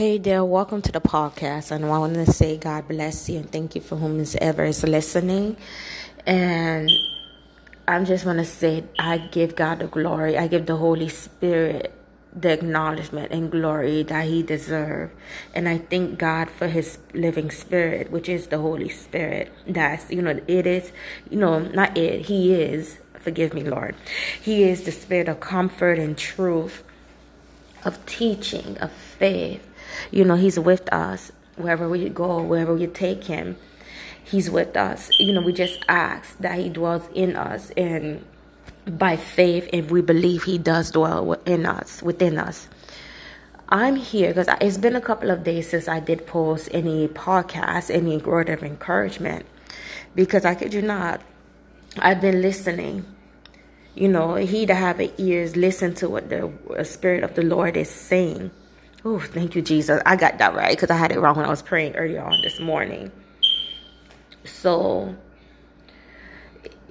Hey there, welcome to the podcast. And I want to say God bless you and thank you for whom is ever is listening. And I'm just want to say I give God the glory. I give the Holy Spirit the acknowledgement and glory that he deserves. And I thank God for his living spirit, which is the Holy Spirit. That's, you know, it is, you know, not it, he is, forgive me, Lord. He is the spirit of comfort and truth, of teaching, of faith. You know, he's with us. Wherever we go, wherever we take him. He's with us. You know, we just ask that he dwells in us. And by faith if we believe he does dwell in us within us. I'm here because it's been a couple of days since i did post any podcast any word of encouragement. Because i kid you not i've been listening. You know he that have ears listen to what the spirit of the lord is saying oh thank you jesus i got that right because i had it wrong when i was praying earlier on this morning so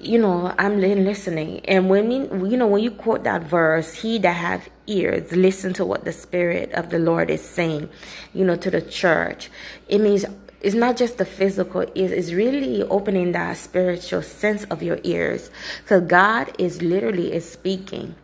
you know, I'm listening. And when you, you know, when you quote that verse, he that have ears, listen to what the Spirit of the Lord is saying, you know, to the church. It means it's not just the physical it's really opening that spiritual sense of your ears. Because God is literally is speaking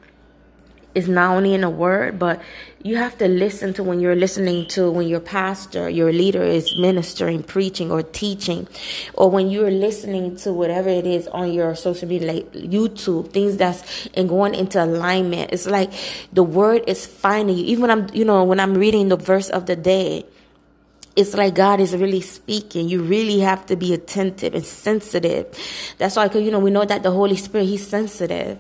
is not only in a word, but you have to listen to when you're listening to when your pastor, your leader is ministering, preaching, or teaching, or when you're listening to whatever it is on your social media, like YouTube, things that's and going into alignment. It's like the word is finding you. Even when I'm, you know, when I'm reading the verse of the day, it's like God is really speaking. You really have to be attentive and sensitive. That's why, you know, we know that the Holy Spirit, He's sensitive.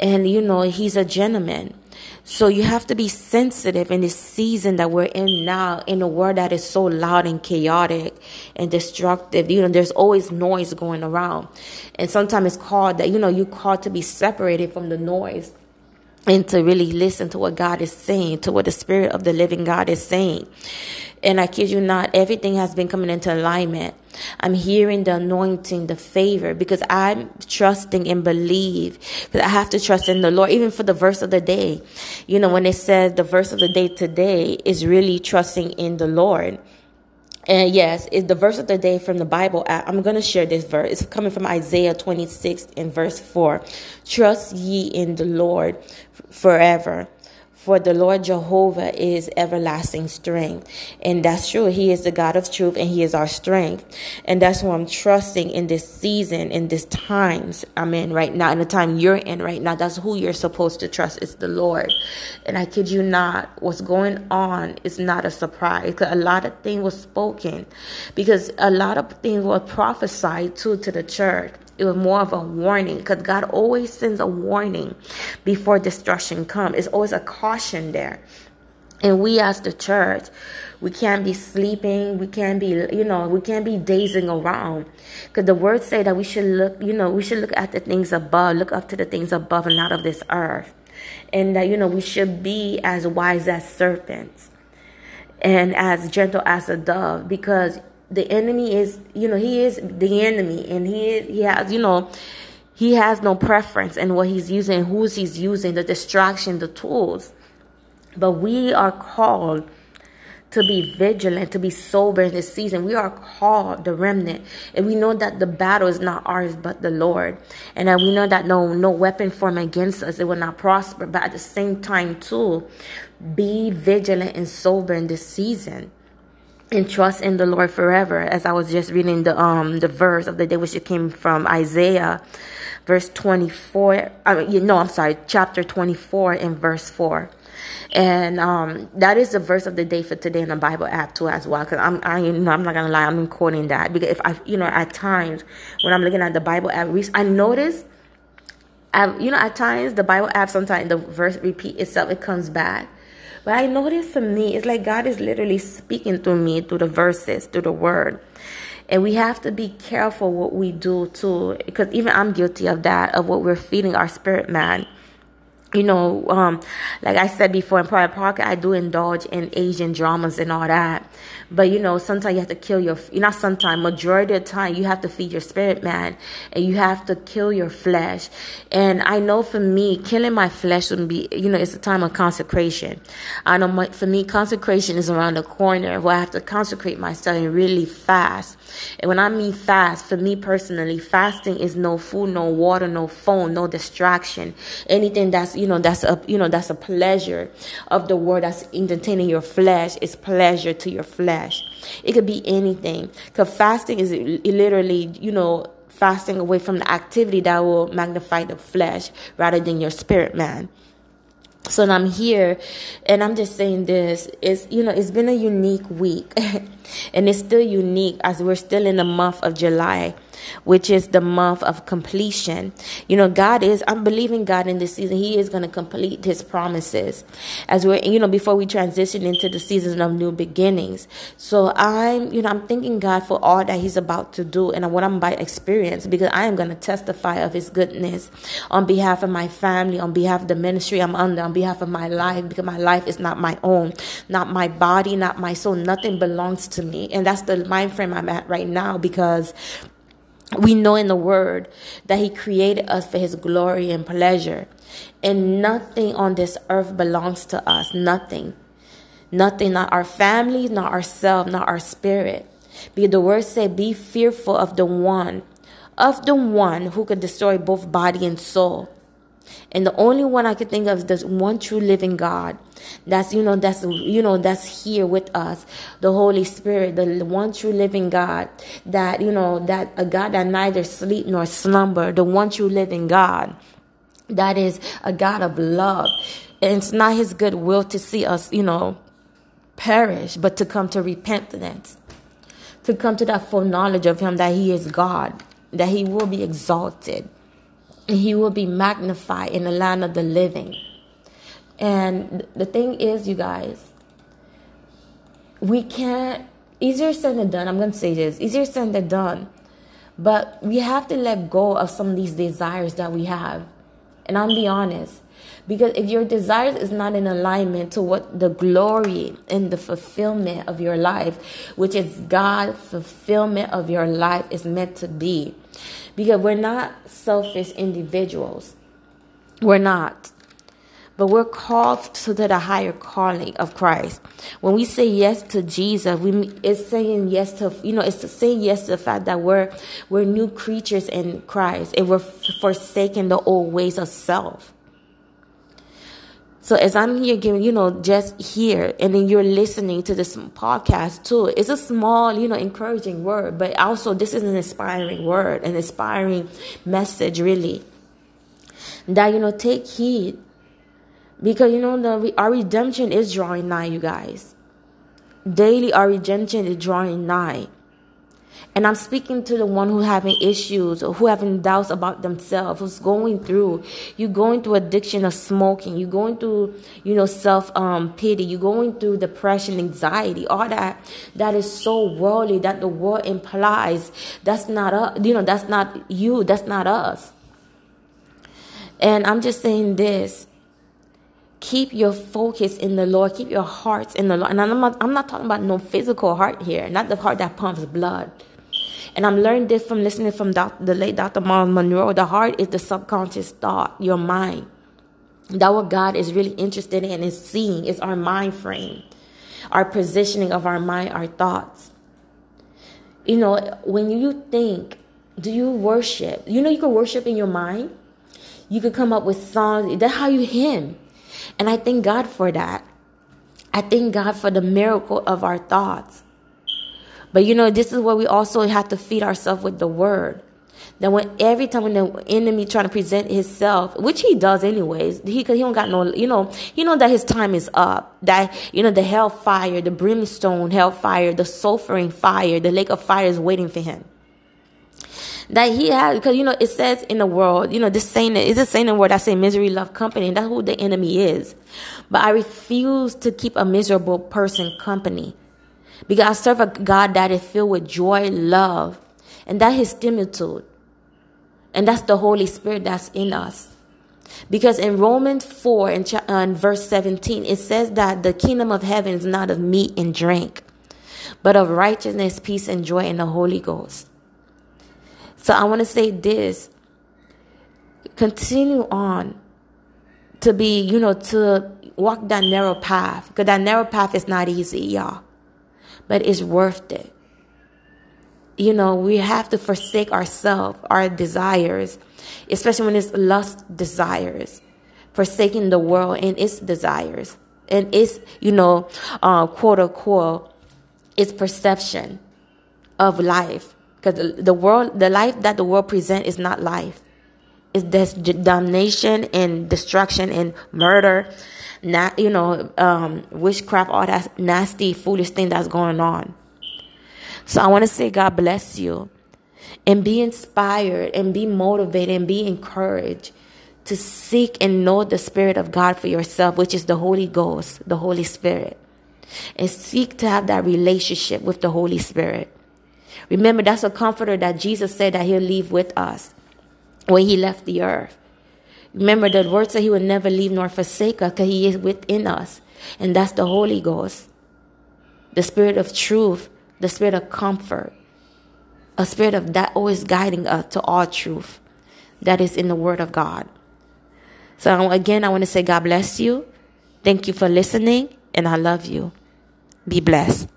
And, you know, He's a gentleman. So you have to be sensitive in this season that we're in now, in a world that is so loud and chaotic and destructive. You know, there's always noise going around. And sometimes it's called that, you know, you're called to be separated from the noise and to really listen to what God is saying, to what the Spirit of the living God is saying. And I kid you not, everything has been coming into alignment. I'm hearing the anointing, the favor, because I'm trusting and believe. Because I have to trust in the Lord, even for the verse of the day. You know, when it says the verse of the day today is really trusting in the Lord. And yes, it's the verse of the day from the Bible. I'm going to share this verse. It's coming from Isaiah 26 in verse 4. Trust ye in the Lord forever. For the Lord Jehovah is everlasting strength. And that's true. He is the God of truth and He is our strength. And that's why I'm trusting in this season, in this times I'm in right now, in the time you're in right now. That's who you're supposed to trust is the Lord. And I kid you not, what's going on is not a surprise. Because a lot of things was spoken. Because a lot of things were prophesied to to the church it was more of a warning because God always sends a warning before destruction comes. It's always a caution there. And we as the church, we can't be sleeping. We can't be, you know, we can't be dazing around. Because the words say that we should look, you know, we should look at the things above, look up to the things above and not of this earth. And that, you know, we should be as wise as serpents and as gentle as a dove because the enemy is, you know, he is the enemy and he he has, you know, he has no preference in what he's using, who's he's using, the distraction, the tools. But we are called to be vigilant, to be sober in this season. We are called the remnant, and we know that the battle is not ours but the Lord, and that we know that no no weapon formed against us it will not prosper. But at the same time, too, be vigilant and sober in this season and trust in the Lord forever. As I was just reading the um the verse of the day, which it came from Isaiah, verse twenty four. I mean, you know, I'm sorry, chapter twenty four and verse four. And um, that is the verse of the day for today in the Bible app too, as well. Because I'm, I, you know, I'm not gonna lie, I'm quoting that because if I, you know, at times when I'm looking at the Bible app, I notice, I, you know, at times the Bible app sometimes the verse repeat itself, it comes back. But I notice for me, it's like God is literally speaking through me, through the verses, through the word. And we have to be careful what we do too, because even I'm guilty of that, of what we're feeding our spirit man. You know, um, like I said before in prior podcast, I do indulge in Asian dramas and all that. But you know, sometimes you have to kill your, you not sometimes, majority of the time, you have to feed your spirit man and you have to kill your flesh. And I know for me, killing my flesh would be, you know, it's a time of consecration. I know my, for me, consecration is around the corner where I have to consecrate myself and really fast. And when I mean fast, for me personally, fasting is no food, no water, no phone, no distraction, anything that's, you know, that's a, you know, that's a pleasure of the word that's entertaining your flesh is pleasure to your flesh. It could be anything. Cause fasting is literally, you know, fasting away from the activity that will magnify the flesh rather than your spirit man. So I'm here and I'm just saying this it's you know it's been a unique week and it's still unique as we're still in the month of July which is the month of completion. You know, God is, I'm believing God in this season. He is going to complete his promises as we're, you know, before we transition into the season of new beginnings. So I'm, you know, I'm thanking God for all that he's about to do and what I'm by experience because I am going to testify of his goodness on behalf of my family, on behalf of the ministry I'm under, on behalf of my life because my life is not my own, not my body, not my soul. Nothing belongs to me. And that's the mind frame I'm at right now because we know in the word that he created us for his glory and pleasure. And nothing on this earth belongs to us. Nothing. Nothing, not our families, not ourselves, not our spirit. Because the word said, be fearful of the one, of the one who could destroy both body and soul. And the only one I could think of is the one true living God. That's, you know, that's, you know, that's here with us. The Holy Spirit, the one true living God. That, you know, that a God that neither sleep nor slumber. The one true living God. That is a God of love. And it's not his good will to see us, you know, perish, but to come to repentance. To come to that full knowledge of him that he is God. That he will be exalted he will be magnified in the land of the living. And the thing is, you guys, we can't, easier said than done. I'm going to say this easier said than done. But we have to let go of some of these desires that we have. And I'll be honest. Because if your desires is not in alignment to what the glory and the fulfillment of your life, which is God fulfillment of your life is meant to be, because we're not selfish individuals. We're not. But we're called to the higher calling of Christ. When we say yes to Jesus, we it's saying yes to you know it's saying yes to the fact that we're we're new creatures in Christ and we're forsaking the old ways of self. So as I'm here giving, you know, just here, and then you're listening to this podcast too, it's a small, you know, encouraging word, but also this is an inspiring word, an inspiring message, really. That, you know, take heed. Because, you know, the, our redemption is drawing nigh, you guys. Daily, our redemption is drawing nigh. And I'm speaking to the one who having issues or who having doubts about themselves, who's going through, You're going through addiction of smoking, You're going through, you know, self um, pity, You're going through depression, anxiety, all that that is so worldly that the world implies that's not us, you know, that's not you, that's not us. And I'm just saying this keep your focus in the Lord. Keep your hearts in the Lord. And I'm not, I'm not talking about no physical heart here, not the heart that pumps blood. And I'm learning this from listening from the late Dr. Myles Munroe. The heart is the subconscious thought, your mind. That what God is really interested in is seeing is our mind frame, our positioning of our mind, our thoughts. You know, when you think, do you worship? You know, you can worship in your mind. You could come up with songs. That's how you hymn. And I thank God for that. I thank God for the miracle of our thoughts. But you know, this is where we also have to feed ourselves with the word. That when every time when the enemy trying to present himself, which he does anyways, he he don't got no, you know, he know that his time is up. That you know the hellfire, the brimstone hellfire, the sulfuring fire, the lake of fire is waiting for him. That he has, because you know it says in the world, you know this saying is a saying in the word I say misery love company, and that's who the enemy is. But I refuse to keep a miserable person company. Because I serve a God that is filled with joy, love, and that is similitude. And that's the Holy Spirit that's in us. Because in Romans 4 and verse 17, it says that the kingdom of heaven is not of meat and drink, but of righteousness, peace, and joy in the Holy Ghost. So I want to say this continue on to be, you know, to walk that narrow path. Because that narrow path is not easy, y'all. But it's worth it. You know, we have to forsake ourselves, our desires, especially when it's lust desires, forsaking the world and its desires. And its, you know, uh, quote unquote, its perception of life. Because the, world, the life that the world presents is not life It's this damnation and destruction and murder, not you know, um, witchcraft, all that nasty, foolish thing that's going on. So I want to say, God bless you, and be inspired, and be motivated, and be encouraged to seek and know the Spirit of God for yourself, which is the Holy Ghost, the Holy Spirit, and seek to have that relationship with the Holy Spirit. Remember, that's a comforter that Jesus said that He'll leave with us when he left the earth. Remember, the word said he would never leave nor forsake us because he is within us. And that's the Holy Ghost, the spirit of truth, the spirit of comfort, a spirit of that always guiding us to all truth that is in the word of God. So, again, I want to say, God bless you. Thank you for listening, and I love you. Be blessed.